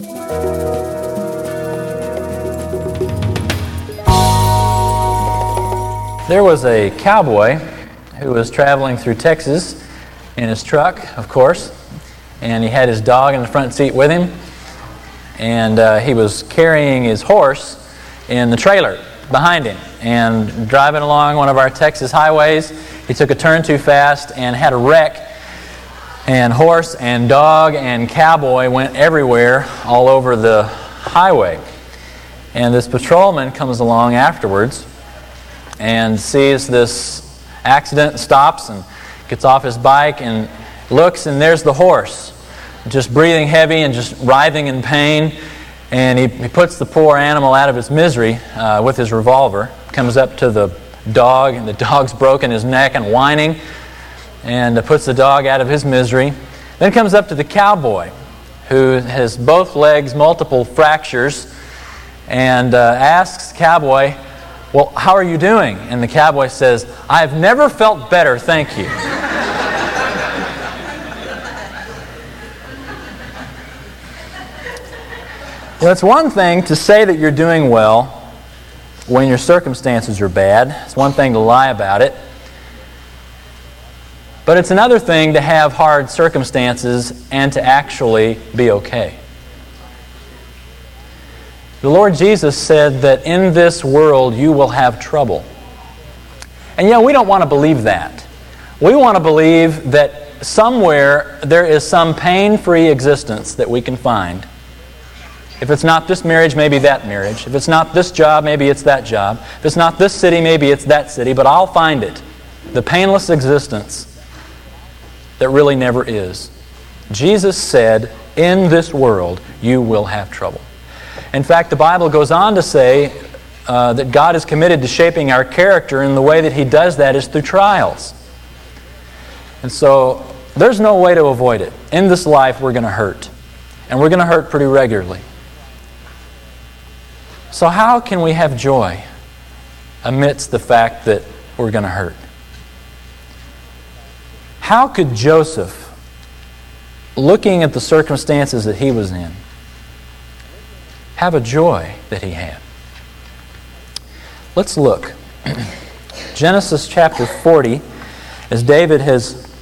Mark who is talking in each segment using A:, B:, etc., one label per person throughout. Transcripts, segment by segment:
A: There was a cowboy who was traveling through Texas in his truck, of course, and he had his dog in the front seat with him, and uh, he was carrying his horse in the trailer behind him. And driving along one of our Texas highways, he took a turn too fast and had a wreck. And horse and dog and cowboy went everywhere all over the highway. And this patrolman comes along afterwards and sees this accident, stops and gets off his bike and looks, and there's the horse, just breathing heavy and just writhing in pain. And he, he puts the poor animal out of its misery uh, with his revolver, comes up to the dog, and the dog's broken his neck and whining, and uh, puts the dog out of his misery. Then comes up to the cowboy, who has both legs, multiple fractures, and uh, asks cowboy, well, how are you doing? And the cowboy says, I've never felt better, thank you. well, it's one thing to say that you're doing well when your circumstances are bad, it's one thing to lie about it. But it's another thing to have hard circumstances and to actually be okay. The Lord Jesus said that in this world you will have trouble. And know, we don't want to believe that. We want to believe that somewhere there is some pain free existence that we can find. If it's not this marriage, maybe that marriage. If it's not this job, maybe it's that job. If it's not this city, maybe it's that city, but I'll find it. The painless existence that really never is. Jesus said, In this world you will have trouble. In fact, the Bible goes on to say uh, that God is committed to shaping our character, and the way that He does that is through trials. And so there's no way to avoid it. In this life, we're going to hurt, and we're going to hurt pretty regularly. So, how can we have joy amidst the fact that we're going to hurt? How could Joseph, looking at the circumstances that he was in, have a joy that he had. Let's look. Genesis chapter 40, as David has,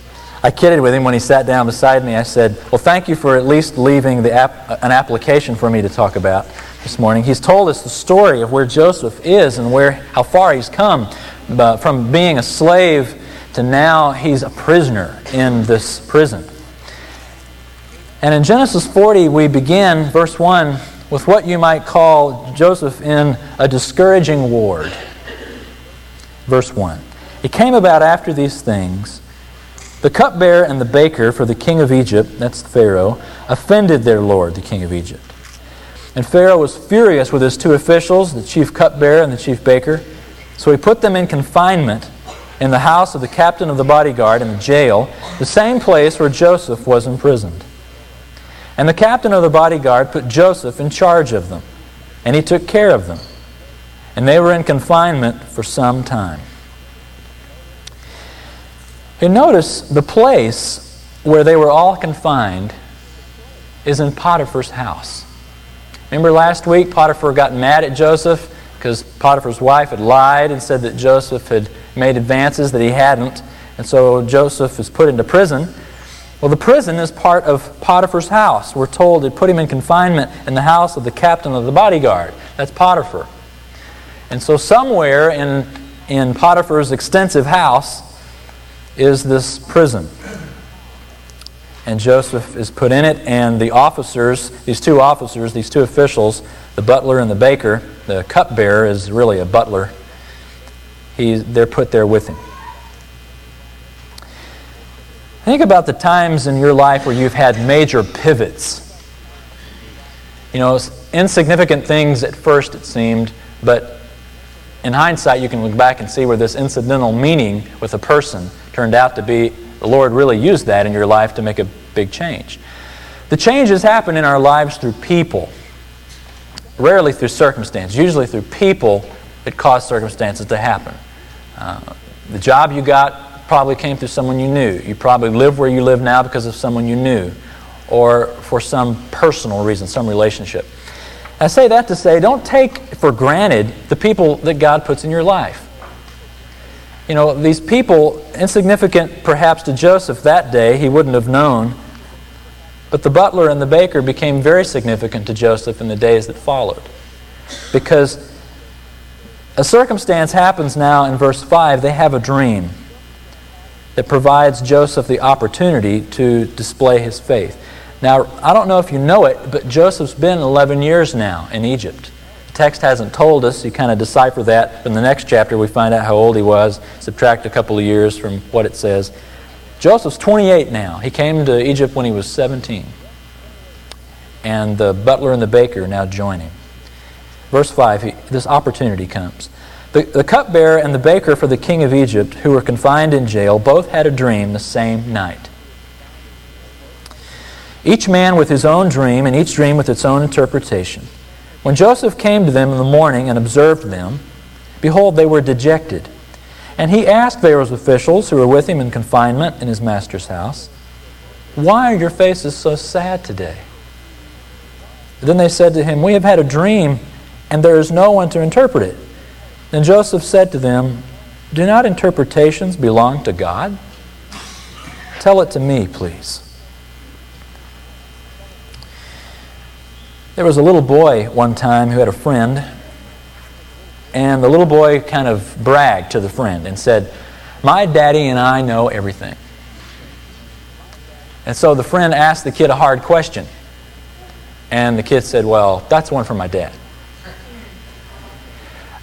A: I kidded with him when he sat down beside me. I said, Well, thank you for at least leaving ap- an application for me to talk about this morning. He's told us the story of where Joseph is and where, how far he's come uh, from being a slave to now he's a prisoner in this prison. And in Genesis 40, we begin, verse 1 with what you might call Joseph in a discouraging ward. Verse 1 It came about after these things. The cupbearer and the baker for the king of Egypt, that's Pharaoh, offended their lord, the king of Egypt. And Pharaoh was furious with his two officials, the chief cupbearer and the chief baker. So he put them in confinement in the house of the captain of the bodyguard in the jail, the same place where Joseph was imprisoned. And the captain of the bodyguard put Joseph in charge of them, and he took care of them. And they were in confinement for some time. And notice the place where they were all confined is in Potiphar's house. Remember last week, Potiphar got mad at Joseph because Potiphar's wife had lied and said that Joseph had made advances that he hadn't. And so Joseph is put into prison. Well, the prison is part of Potiphar's house. We're told it put him in confinement in the house of the captain of the bodyguard. That's Potiphar. And so, somewhere in, in Potiphar's extensive house is this prison. And Joseph is put in it, and the officers, these two officers, these two officials, the butler and the baker, the cupbearer is really a butler, he, they're put there with him. Think about the times in your life where you've had major pivots. You know, insignificant things at first it seemed, but in hindsight you can look back and see where this incidental meaning with a person turned out to be the Lord really used that in your life to make a big change. The changes happen in our lives through people, rarely through circumstance, usually through people that cause circumstances to happen. Uh, the job you got probably came through someone you knew. You probably live where you live now because of someone you knew. or for some personal reason, some relationship. I say that to say don't take for granted the people that God puts in your life. You know, these people, insignificant perhaps to Joseph that day, he wouldn't have known. But the butler and the baker became very significant to Joseph in the days that followed. Because a circumstance happens now in verse 5. They have a dream that provides Joseph the opportunity to display his faith. Now, I don't know if you know it, but Joseph's been 11 years now in Egypt. The text hasn't told us. You kind of decipher that. In the next chapter, we find out how old he was, subtract a couple of years from what it says. Joseph's 28 now. He came to Egypt when he was 17. And the butler and the baker now join him. Verse 5, he, this opportunity comes. The, the cupbearer and the baker for the king of Egypt, who were confined in jail, both had a dream the same night. Each man with his own dream, and each dream with its own interpretation. When Joseph came to them in the morning and observed them, behold, they were dejected. And he asked Pharaoh's officials who were with him in confinement in his master's house, Why are your faces so sad today? Then they said to him, We have had a dream, and there is no one to interpret it. Then Joseph said to them, Do not interpretations belong to God? Tell it to me, please. There was a little boy one time who had a friend, and the little boy kind of bragged to the friend and said, My daddy and I know everything. And so the friend asked the kid a hard question. And the kid said, Well, that's one for my dad.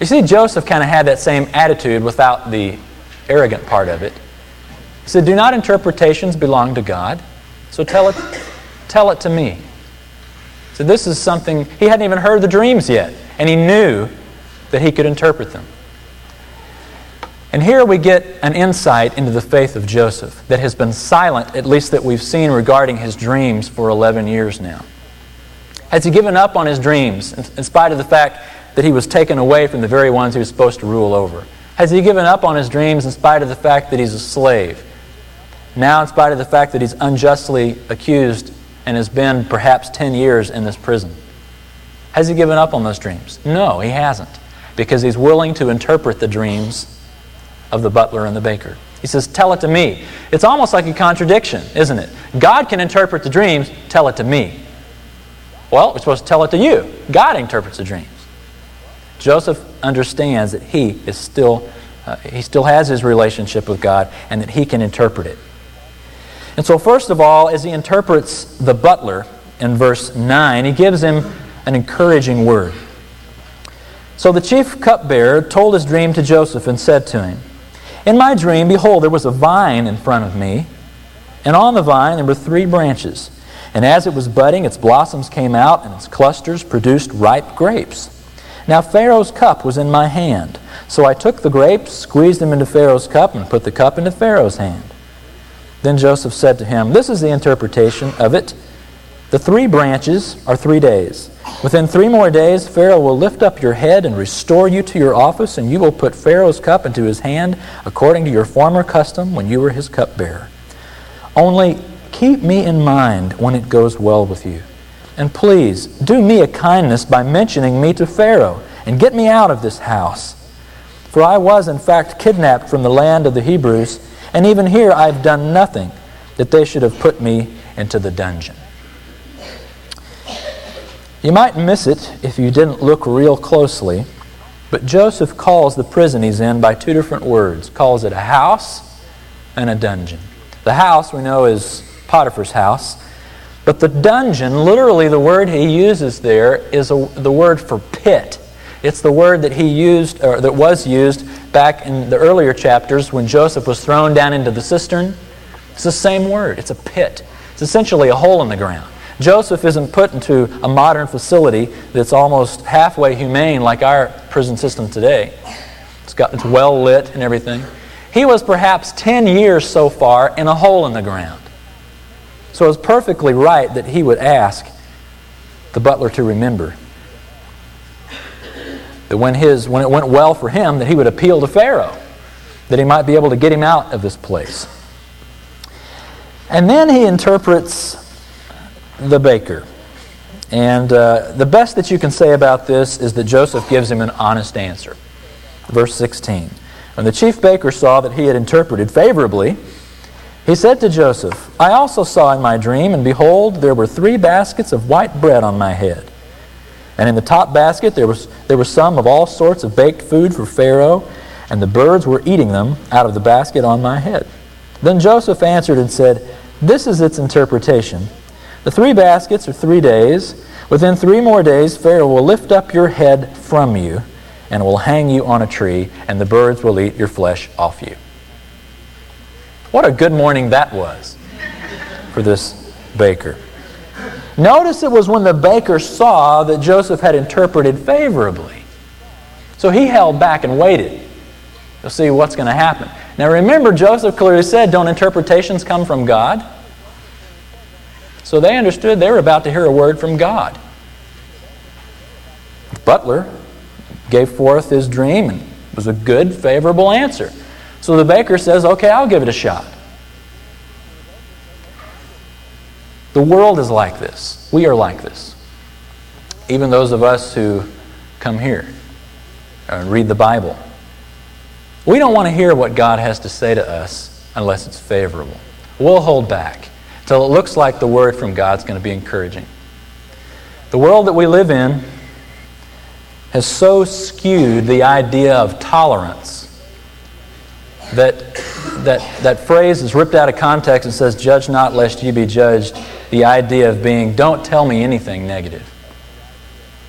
A: You see, Joseph kind of had that same attitude without the arrogant part of it. He said, Do not interpretations belong to God? So tell it, tell it to me. So this is something, he hadn't even heard the dreams yet, and he knew that he could interpret them. And here we get an insight into the faith of Joseph that has been silent, at least that we've seen regarding his dreams for 11 years now. Has he given up on his dreams in spite of the fact that he was taken away from the very ones he was supposed to rule over? Has he given up on his dreams in spite of the fact that he's a slave? Now, in spite of the fact that he's unjustly accused and has been perhaps 10 years in this prison. Has he given up on those dreams? No, he hasn't, because he's willing to interpret the dreams of the butler and the baker. He says, Tell it to me. It's almost like a contradiction, isn't it? God can interpret the dreams, tell it to me. Well, we're supposed to tell it to you. God interprets the dreams. Joseph understands that he is still, uh, he still has his relationship with God and that he can interpret it. And so, first of all, as he interprets the butler in verse 9, he gives him an encouraging word. So the chief cupbearer told his dream to Joseph and said to him, In my dream, behold, there was a vine in front of me, and on the vine there were three branches. And as it was budding, its blossoms came out, and its clusters produced ripe grapes. Now Pharaoh's cup was in my hand. So I took the grapes, squeezed them into Pharaoh's cup, and put the cup into Pharaoh's hand. Then Joseph said to him, This is the interpretation of it. The three branches are three days. Within three more days, Pharaoh will lift up your head and restore you to your office, and you will put Pharaoh's cup into his hand according to your former custom when you were his cupbearer. Only keep me in mind when it goes well with you. And please, do me a kindness by mentioning me to Pharaoh, and get me out of this house. For I was, in fact, kidnapped from the land of the Hebrews and even here, I've done nothing that they should have put me into the dungeon. You might miss it if you didn't look real closely, but Joseph calls the prison he's in by two different words. Calls it a house and a dungeon. The house we know is Potiphar's house, but the dungeon, literally the word he uses there is a, the word for pit. It's the word that he used, or that was used back in the earlier chapters when Joseph was thrown down into the cistern. It's the same word. It's a pit. It's essentially a hole in the ground. Joseph isn't put into a modern facility that's almost halfway humane like our prison system today. It's got it's well lit and everything. He was perhaps 10 years so far in a hole in the ground. So it's perfectly right that he would ask the butler to remember that when, his, when it went well for him, that he would appeal to Pharaoh, that he might be able to get him out of this place. And then he interprets the baker. And uh, the best that you can say about this is that Joseph gives him an honest answer. Verse 16. When the chief baker saw that he had interpreted favorably, he said to Joseph, I also saw in my dream, and behold, there were three baskets of white bread on my head. And in the top basket there was, there was some of all sorts of baked food for Pharaoh, and the birds were eating them out of the basket on my head. Then Joseph answered and said, This is its interpretation. The three baskets are three days. Within three more days, Pharaoh will lift up your head from you and will hang you on a tree, and the birds will eat your flesh off you. What a good morning that was for this baker. Notice it was when the baker saw that Joseph had interpreted favorably. So he held back and waited to see what's going to happen. Now remember, Joseph clearly said, Don't interpretations come from God? So they understood they were about to hear a word from God. Butler gave forth his dream and it was a good, favorable answer. So the baker says, Okay, I'll give it a shot. The world is like this. We are like this. Even those of us who come here and read the Bible. We don't want to hear what God has to say to us unless it's favorable. We'll hold back till it looks like the word from God's going to be encouraging. The world that we live in has so skewed the idea of tolerance that, that that phrase is ripped out of context and says, Judge not lest you be judged. The idea of being, don't tell me anything negative.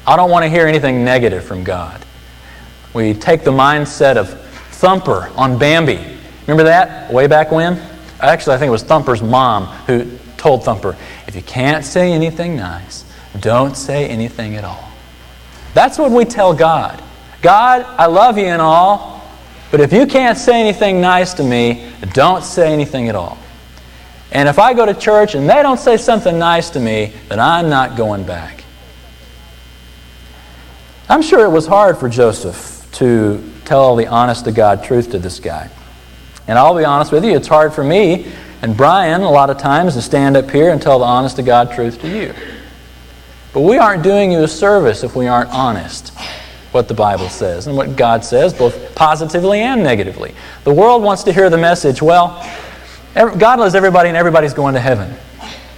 A: I don't want to hear anything negative from God. We take the mindset of Thumper on Bambi. Remember that way back when? Actually, I think it was Thumper's mom who told Thumper, if you can't say anything nice, don't say anything at all. That's what we tell God. God, I love you and all, but if you can't say anything nice to me, don't say anything at all. And if I go to church and they don't say something nice to me, then I'm not going back. I'm sure it was hard for Joseph to tell the honest to God truth to this guy. And I'll be honest with you, it's hard for me and Brian a lot of times to stand up here and tell the honest to God truth to you. But we aren't doing you a service if we aren't honest what the Bible says and what God says, both positively and negatively. The world wants to hear the message, well, God loves everybody and everybody's going to heaven,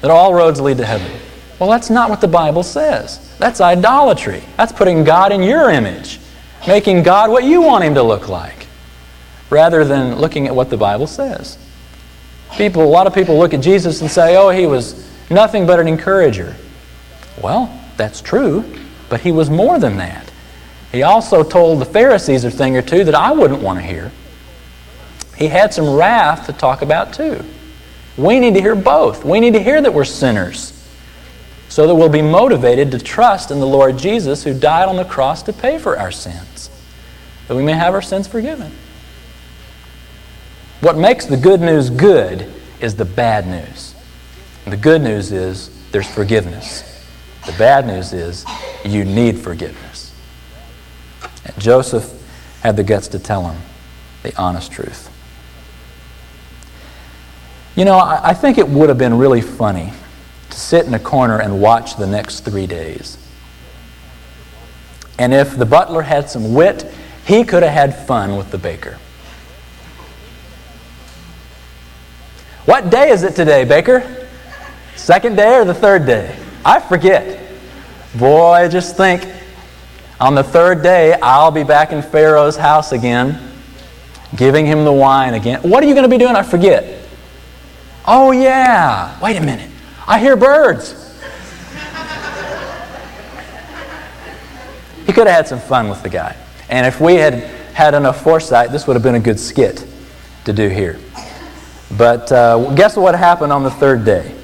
A: that all roads lead to heaven. Well, that's not what the Bible says. That's idolatry. That's putting God in your image making God what you want him to look like, rather than looking at what the Bible says. People, a lot of people look at Jesus and say, oh, he was nothing but an encourager. Well, that's true, but he was more than that. He also told the Pharisees a thing or two that I wouldn't want to hear. He had some wrath to talk about too. We need to hear both. We need to hear that we're sinners so that we'll be motivated to trust in the Lord Jesus who died on the cross to pay for our sins, that we may have our sins forgiven. What makes the good news good is the bad news. And the good news is there's forgiveness. The bad news is you need forgiveness. And Joseph had the guts to tell him the honest truth. You know, I, think it would have been really funny to sit in a corner and watch the next three days. And if the butler had some wit, he could have had fun with the baker. What day is it today, Baker? Second day or the third day? I forget. Boy, just think on the third day, I'll be back in Pharaoh's house again, giving him the wine again. What are you going to be doing? I forget. Oh, yeah. Wait a minute. I hear birds. he could have had some fun with the guy. And if we had had enough foresight, this would have been a good skit to do here. But uh, guess what happened on the third day?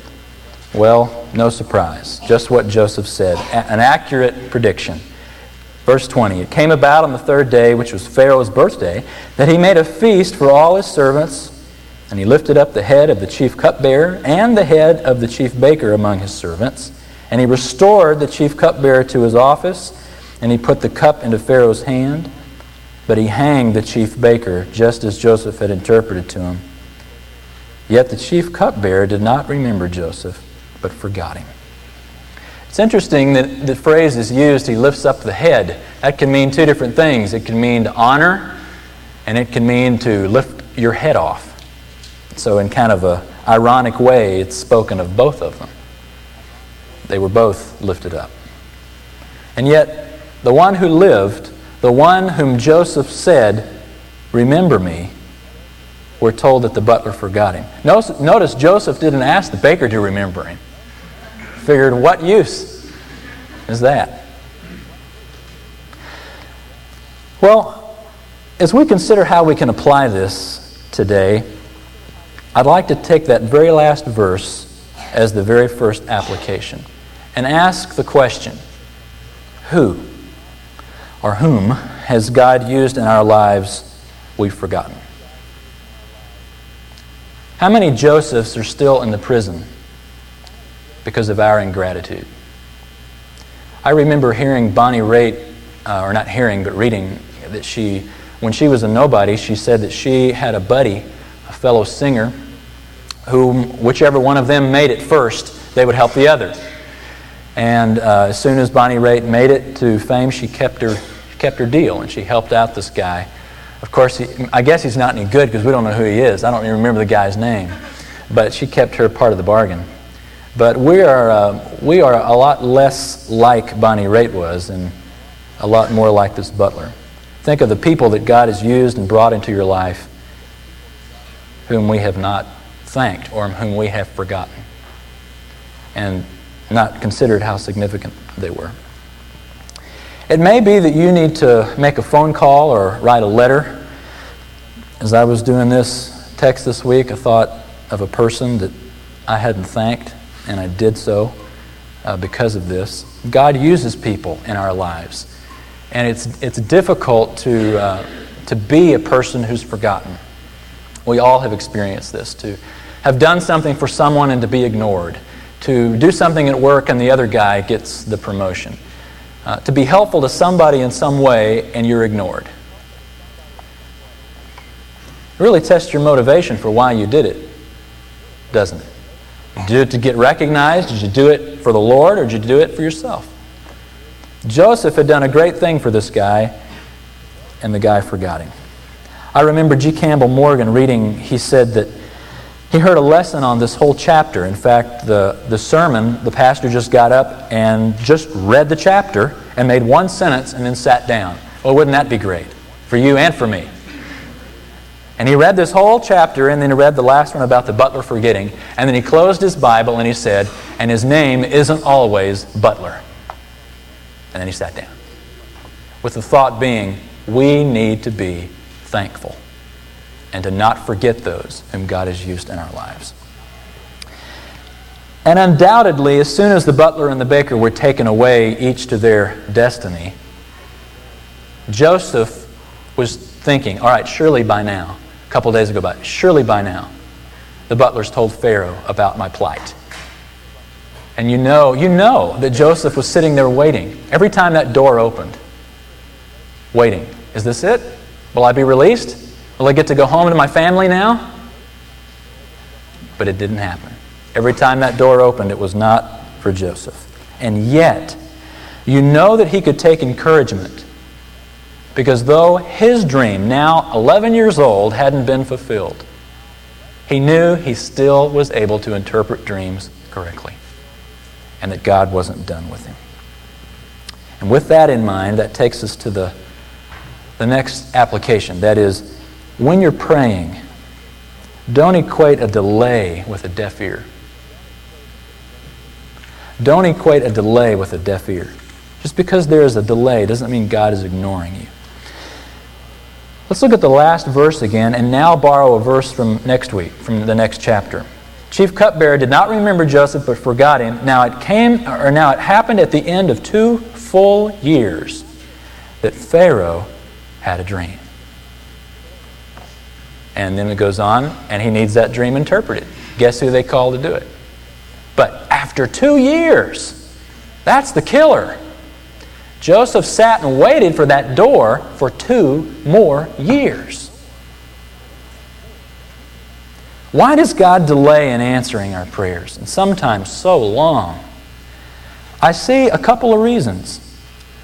A: Well, no surprise. Just what Joseph said. A- an accurate prediction. Verse 20 It came about on the third day, which was Pharaoh's birthday, that he made a feast for all his servants and he lifted up the head of the chief cupbearer and the head of the chief baker among his servants. And he restored the chief cupbearer to his office, and he put the cup into Pharaoh's hand. But he hanged the chief baker, just as Joseph had interpreted to him. Yet the chief cupbearer did not remember Joseph, but forgot him. It's interesting that the phrase is used, he lifts up the head. That can mean two different things. It can mean to honor, and it can mean to lift your head off. So, in kind of a ironic way, it's spoken of both of them. They were both lifted up. And yet, the one who lived, the one whom Joseph said, Remember me, we're told that the butler forgot him. Notice, notice Joseph didn't ask the baker to remember him. Figured, what use is that? Well, as we consider how we can apply this today, I'd like to take that very last verse as the very first application and ask the question Who or whom has God used in our lives we've forgotten? How many Josephs are still in the prison because of our ingratitude? I remember hearing Bonnie Raitt, uh, or not hearing, but reading that she, when she was a nobody, she said that she had a buddy, a fellow singer, whom, whichever one of them made it first, they would help the other. And uh, as soon as Bonnie Raitt made it to fame, she kept her, kept her deal and she helped out this guy of course, he, I guess he's not any good because we don't know who he is. I don't even remember the guy's name. But she kept her part of the bargain. But we are, uh, we are a lot less like Bonnie Raitt was and a lot more like this butler. Think of the people that God has used and brought into your life whom we have not thanked or whom we have forgotten and not considered how significant they were. It may be that you need to make a phone call or write a letter. As I was doing this text this week, I thought of a person that I hadn't thanked, and I did so uh, because of this. God uses people in our lives, and it's, it's difficult to, uh, to be a person who's forgotten. We all have experienced this, to have done something for someone and to be ignored, to do something at work and the other guy gets the promotion uh, to be helpful to somebody in some way and you're ignored. It really tests your motivation for why you did it, doesn't it? Did you do it to get recognized? Did you do it for the Lord or did you do it for yourself? Joseph had done a great thing for this guy, and the guy forgot him. I remember G. Campbell Morgan reading, he said that he heard a lesson on this whole chapter. In fact, the, the sermon, the pastor just got up and just read the chapter and made one sentence and then sat down. Well, wouldn't that be great for you and for me? And he read this whole chapter and then he read the last one about the butler forgetting. And then he closed his Bible and he said, And his name isn't always Butler. And then he sat down. With the thought being, we need to be thankful and to not forget those whom God has used in our lives. And undoubtedly, as soon as the butler and the baker were taken away, each to their destiny, Joseph was thinking, all right, surely by now, a couple days ago, but surely by now, the butlers told Pharaoh about my plight. And you know, you know that Joseph was sitting there waiting. Every time that door opened, waiting. Is this it? Will I be released? Will I get to go home to my family now? But it didn't happen. Every time that door opened, it was not for Joseph. And yet, you know that he could take encouragement because though his dream, now 11 years old, hadn't been fulfilled, he knew he still was able to interpret dreams correctly and that God wasn't done with him. And with that in mind, that takes us to the, the next application. That is, when you're praying, don't equate a delay with a deaf ear. Don't equate a delay with a deaf ear. Just because there is a delay doesn't mean God is ignoring you. Let's look at the last verse again and now borrow a verse from next week, from the next chapter. Chief cupbearer did not remember Joseph but forgot him. Now it came or now it happened at the end of 2 full years that Pharaoh had a dream. And then it goes on, and he needs that dream interpreted. Guess who they call to do it? But after two years, that's the killer. Joseph sat and waited for that door for two more years. Why does God delay in answering our prayers, and sometimes so long? I see a couple of reasons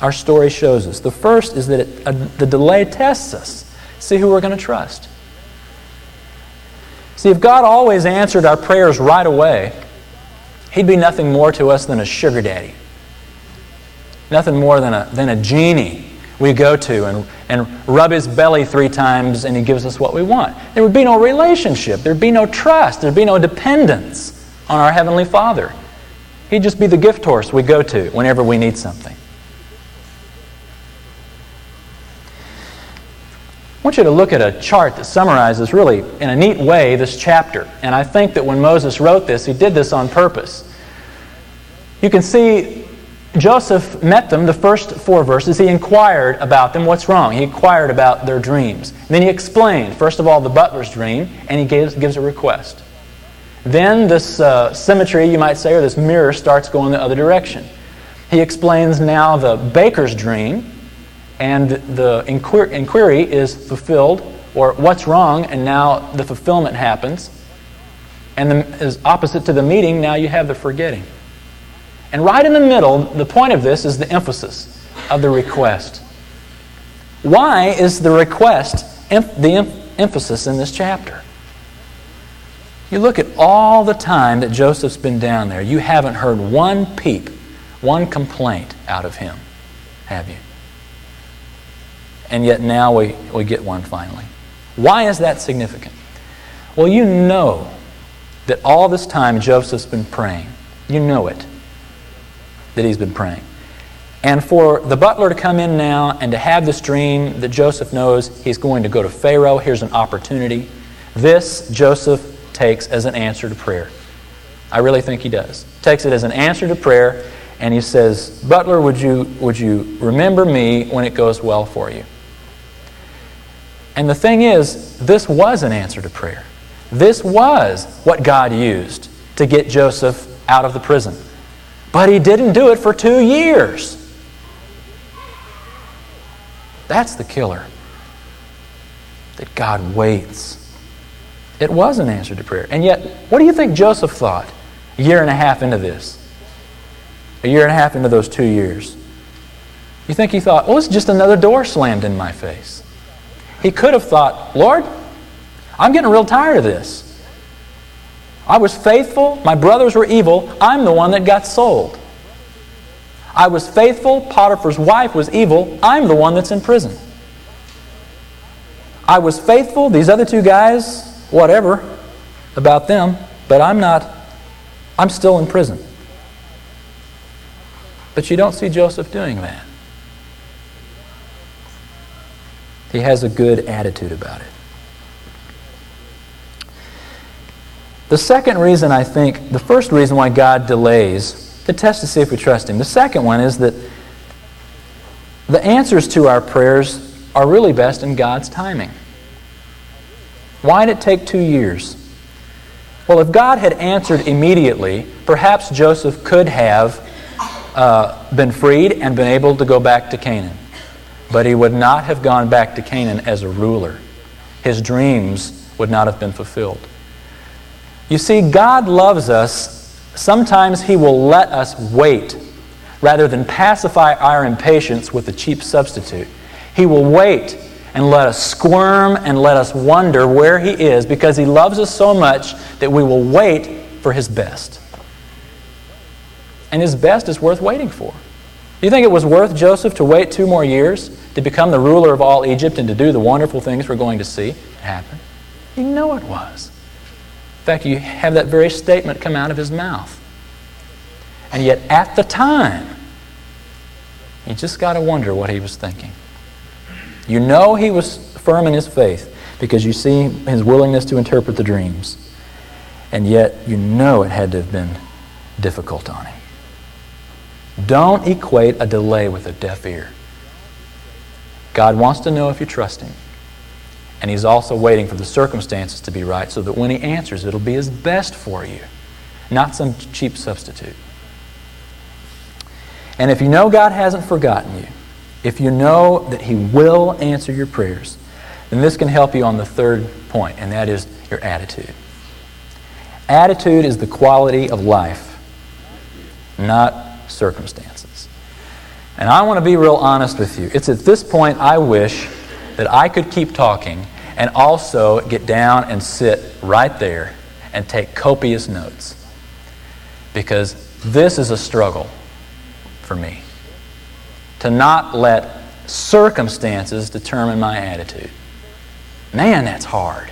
A: our story shows us. The first is that it, uh, the delay tests us. See who we're going to trust. See, if God always answered our prayers right away, He'd be nothing more to us than a sugar daddy. Nothing more than a, than a genie we go to and, and rub his belly three times and he gives us what we want. There would be no relationship. There'd be no trust. There'd be no dependence on our Heavenly Father. He'd just be the gift horse we go to whenever we need something. I want you to look at a chart that summarizes, really, in a neat way, this chapter. And I think that when Moses wrote this, he did this on purpose. You can see Joseph met them, the first four verses. He inquired about them. What's wrong? He inquired about their dreams. Then he explained, first of all, the butler's dream, and he gives, gives a request. Then this uh, symmetry, you might say, or this mirror starts going the other direction. He explains now the baker's dream, and the inquiry is fulfilled, or what's wrong, and now the fulfillment happens. And the, is opposite to the meeting, now you have the forgetting. And right in the middle, the point of this is the emphasis of the request. Why is the request the emphasis in this chapter? You look at all the time that Joseph's been down there, you haven't heard one peep, one complaint out of him, have you? And yet now we, we get one finally. Why is that significant? Well, you know that all this time Joseph's been praying. You know it, that he's been praying. And for the butler to come in now and to have this dream that Joseph knows he's going to go to Pharaoh, here's an opportunity. This, Joseph takes as an answer to prayer. I really think he does. Takes it as an answer to prayer, and he says, Butler, would you, would you remember me when it goes well for you? And the thing is, this was an answer to prayer. This was what God used to get Joseph out of the prison. But he didn't do it for two years. That's the killer. That God waits it was an answer to prayer. And yet, what do you think Joseph thought a year and a half into this? A year and a half into those two years. You think he thought, well, it's just another door slammed in my face. He could have thought, Lord, I'm getting real tired of this. I was faithful, my brothers were evil, I'm the one that got sold. I was faithful, Potiphar's wife was evil, I'm the one that's in prison. I was faithful, these other two guys, whatever about them, but I'm not, I'm still in prison. But you don't see Joseph doing that. He has a good attitude about it. The second reason I think, the first reason why God delays, to test to see if we trust Him. The second one is that the answers to our prayers are really best in God's timing. Why did it take two years? Well, if God had answered immediately, perhaps Joseph could have uh, been freed and been able to go back to Canaan. But he would not have gone back to Canaan as a ruler. His dreams would not have been fulfilled. You see, God loves us. Sometimes He will let us wait rather than pacify our impatience with a cheap substitute. He will wait and let us squirm and let us wonder where He is because He loves us so much that we will wait for His best. And His best is worth waiting for. Do you think it was worth Joseph to wait two more years to become the ruler of all Egypt and to do the wonderful things we're going to see happen? You know it was. In fact, you have that very statement come out of his mouth. And yet, at the time, you just got to wonder what he was thinking. You know he was firm in his faith because you see his willingness to interpret the dreams. And yet you know it had to have been difficult on him. Don't equate a delay with a deaf ear. God wants to know if you trust him. And he's also waiting for the circumstances to be right so that when he answers, it'll be his best for you, not some cheap substitute. And if you know God hasn't forgotten you, if you know that He will answer your prayers, then this can help you on the third point, and that is your attitude. Attitude is the quality of life, not circumstances. And I want to be real honest with you. It's at this point I wish that I could keep talking and also get down and sit right there and take copious notes. Because this is a struggle for me. To not let circumstances determine my attitude. Man, that's hard.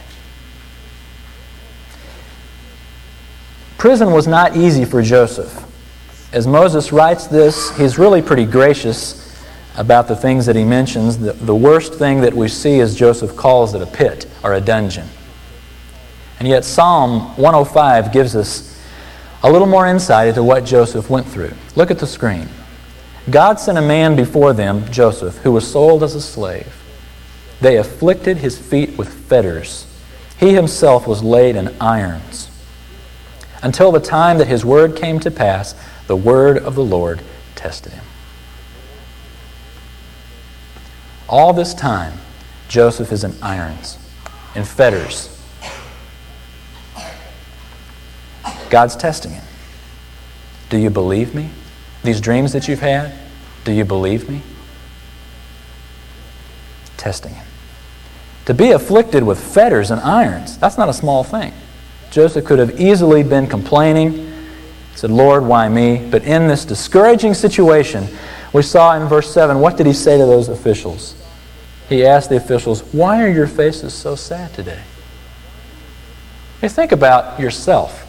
A: Prison was not easy for Joseph. As Moses writes this, he's really pretty gracious about the things that he mentions. The, the worst thing that we see is Joseph calls it a pit or a dungeon. And yet, Psalm 105 gives us a little more insight into what Joseph went through. Look at the screen. God sent a man before them, Joseph, who was sold as a slave. They afflicted his feet with fetters. He himself was laid in irons. Until the time that his word came to pass, the word of the Lord tested him. All this time, Joseph is in irons, in fetters. God's testing him. Do you believe me? These dreams that you've had, do you believe me? Testing him. To be afflicted with fetters and irons, that's not a small thing. Joseph could have easily been complaining, said, Lord, why me? But in this discouraging situation, we saw in verse 7, what did he say to those officials? He asked the officials, Why are your faces so sad today? You think about yourself.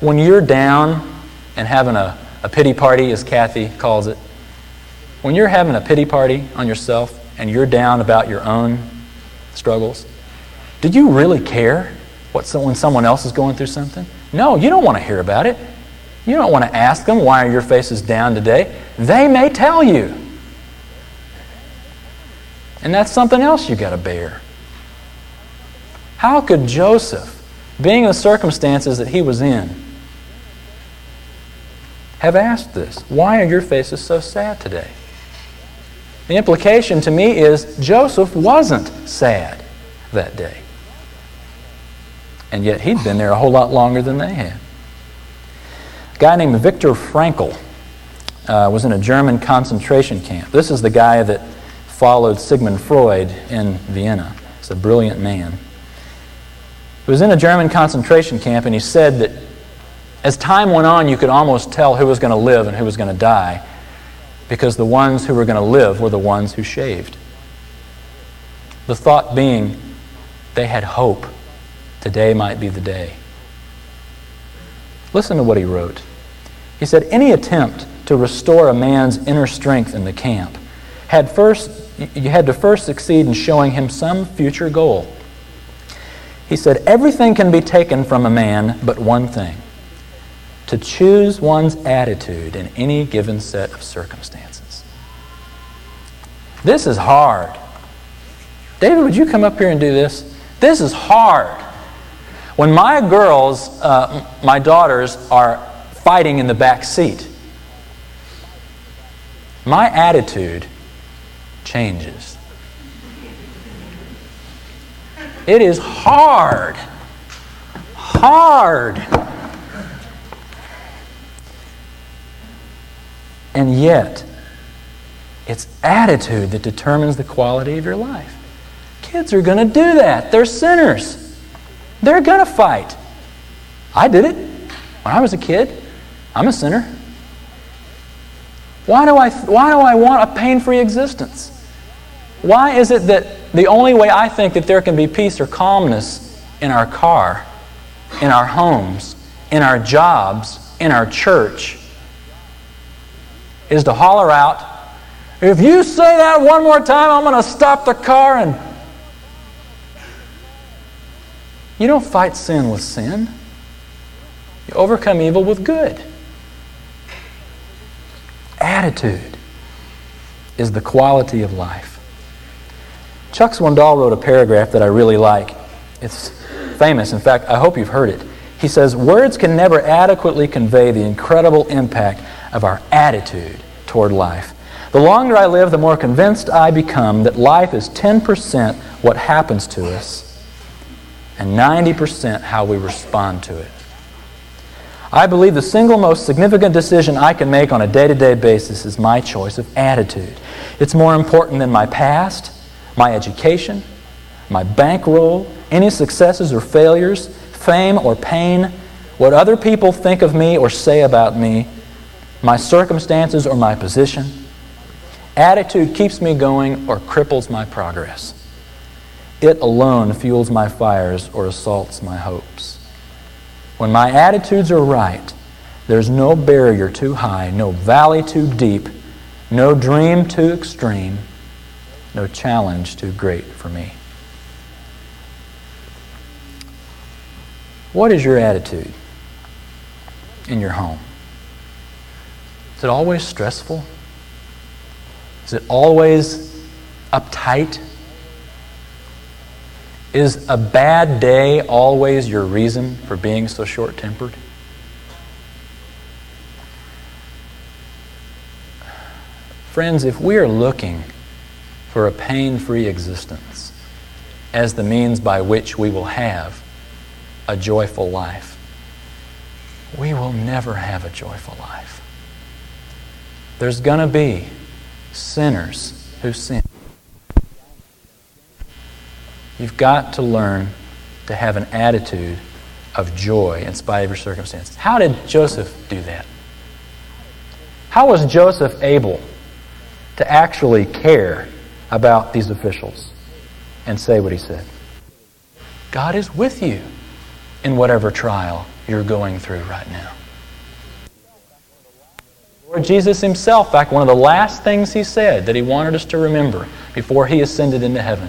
A: When you're down and having a, a pity party, as Kathy calls it, when you're having a pity party on yourself and you're down about your own struggles, do you really care what, when someone else is going through something? No, you don't want to hear about it. You don't want to ask them, why are your faces down today? They may tell you. And that's something else you got to bear. How could Joseph, being in the circumstances that he was in, have asked this? Why are your faces so sad today? The implication to me is Joseph wasn't sad that day. And yet he'd been there a whole lot longer than they had. A guy named Viktor Frankl uh, was in a German concentration camp. This is the guy that followed Sigmund Freud in Vienna. He's a brilliant man. He was in a German concentration camp, and he said that as time went on, you could almost tell who was going to live and who was going to die because the ones who were going to live were the ones who shaved. The thought being, they had hope. Today might be the day. Listen to what he wrote. He said, Any attempt to restore a man's inner strength in the camp had first, you had to first succeed in showing him some future goal. He said, Everything can be taken from a man but one thing to choose one's attitude in any given set of circumstances. This is hard. David, would you come up here and do this? This is hard. When my girls, uh, my daughters, are fighting in the back seat, my attitude changes. It is hard. Hard. And yet, it's attitude that determines the quality of your life. Kids are going to do that. They're sinners. They're going to fight. I did it when I was a kid. I'm a sinner. Why do I, why do I want a pain free existence? Why is it that the only way I think that there can be peace or calmness in our car, in our homes, in our jobs, in our church, is to holler out, if you say that one more time, I'm going to stop the car and You don't fight sin with sin. You overcome evil with good. Attitude is the quality of life. Chuck Swindoll wrote a paragraph that I really like. It's famous. In fact, I hope you've heard it. He says, Words can never adequately convey the incredible impact of our attitude toward life. The longer I live, the more convinced I become that life is 10% what happens to us and 90% how we respond to it. I believe the single most significant decision I can make on a day to day basis is my choice of attitude. It's more important than my past, my education, my bankroll, any successes or failures, fame or pain, what other people think of me or say about me, my circumstances or my position. Attitude keeps me going or cripples my progress. It alone fuels my fires or assaults my hopes. When my attitudes are right, there's no barrier too high, no valley too deep, no dream too extreme, no challenge too great for me. What is your attitude in your home? Is it always stressful? Is it always uptight? Is a bad day always your reason for being so short tempered? Friends, if we are looking for a pain free existence as the means by which we will have a joyful life, we will never have a joyful life. There's going to be sinners who sin. You've got to learn to have an attitude of joy in spite of your circumstances. How did Joseph do that? How was Joseph able to actually care about these officials and say what he said? God is with you in whatever trial you're going through right now. Lord Jesus himself, back one of the last things he said that he wanted us to remember before he ascended into heaven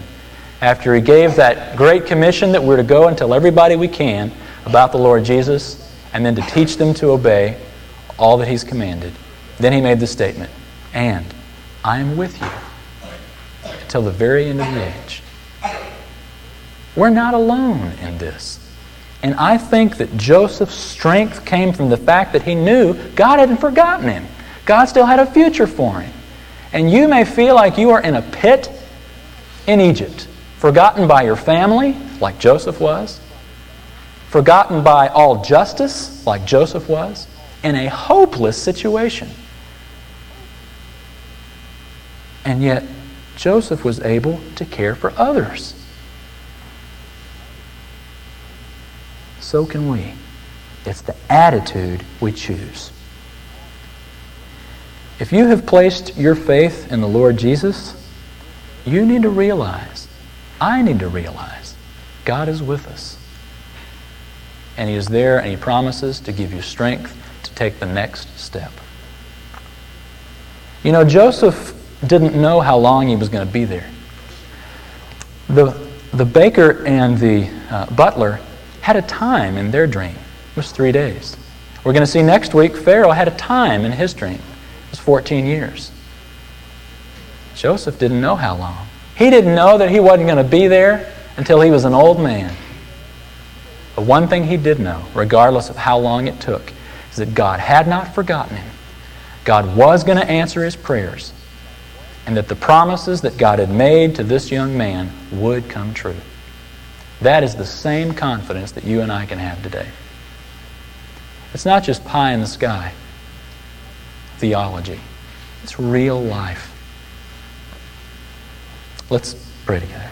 A: after he gave that great commission that we're to go and tell everybody we can about the Lord Jesus and then to teach them to obey all that he's commanded, then he made the statement, and I am with you until the very end of the age. We're not alone in this. And I think that Joseph's strength came from the fact that he knew God hadn't forgotten him. God still had a future for him. And you may feel like you are in a pit in Egypt forgotten by your family, like Joseph was, forgotten by all justice, like Joseph was, in a hopeless situation. And yet, Joseph was able to care for others. So can we. It's the attitude we choose. If you have placed your faith in the Lord Jesus, you need to realize I need to realize God is with us. And He is there and He promises to give you strength to take the next step. You know, Joseph didn't know how long he was going to be there. The, the baker and the uh, butler had a time in their dream. It was three days. We're going to see next week Pharaoh had a time in his dream. It was 14 years. Joseph didn't know how long. He didn't know that he wasn't going to be there until he was an old man. But one thing he did know, regardless of how long it took, is that God had not forgotten him. God was going to answer his prayers, and that the promises that God had made to this young man would come true. That is the same confidence that you and I can have today. It's not just pie in the sky theology, it's real life. Let's pray together.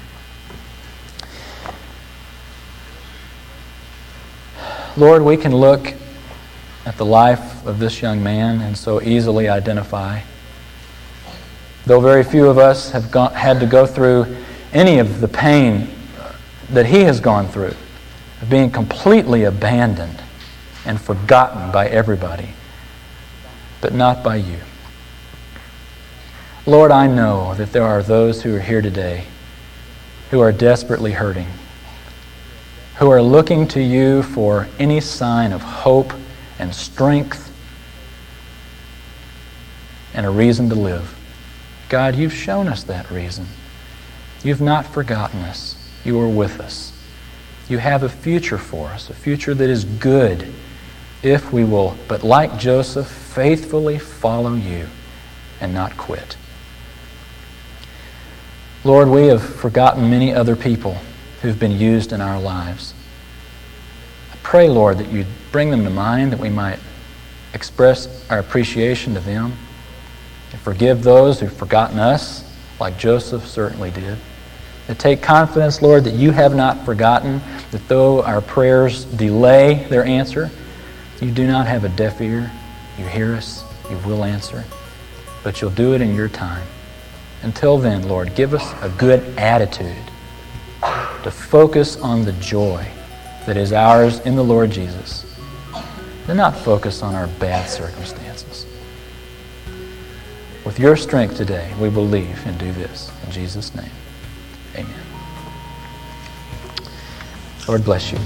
A: Lord, we can look at the life of this young man and so easily identify. Though very few of us have gone, had to go through any of the pain that he has gone through, of being completely abandoned and forgotten by everybody, but not by you. Lord, I know that there are those who are here today who are desperately hurting, who are looking to you for any sign of hope and strength and a reason to live. God, you've shown us that reason. You've not forgotten us. You are with us. You have a future for us, a future that is good if we will, but like Joseph, faithfully follow you and not quit. Lord, we have forgotten many other people who've been used in our lives. I pray, Lord, that you bring them to mind that we might express our appreciation to them and forgive those who've forgotten us, like Joseph certainly did. To take confidence, Lord, that you have not forgotten, that though our prayers delay their answer, you do not have a deaf ear. You hear us, you will answer, but you'll do it in your time. Until then, Lord, give us a good attitude to focus on the joy that is ours in the Lord Jesus, to not focus on our bad circumstances. With your strength today, we believe and do this. In Jesus' name, amen. Lord bless you.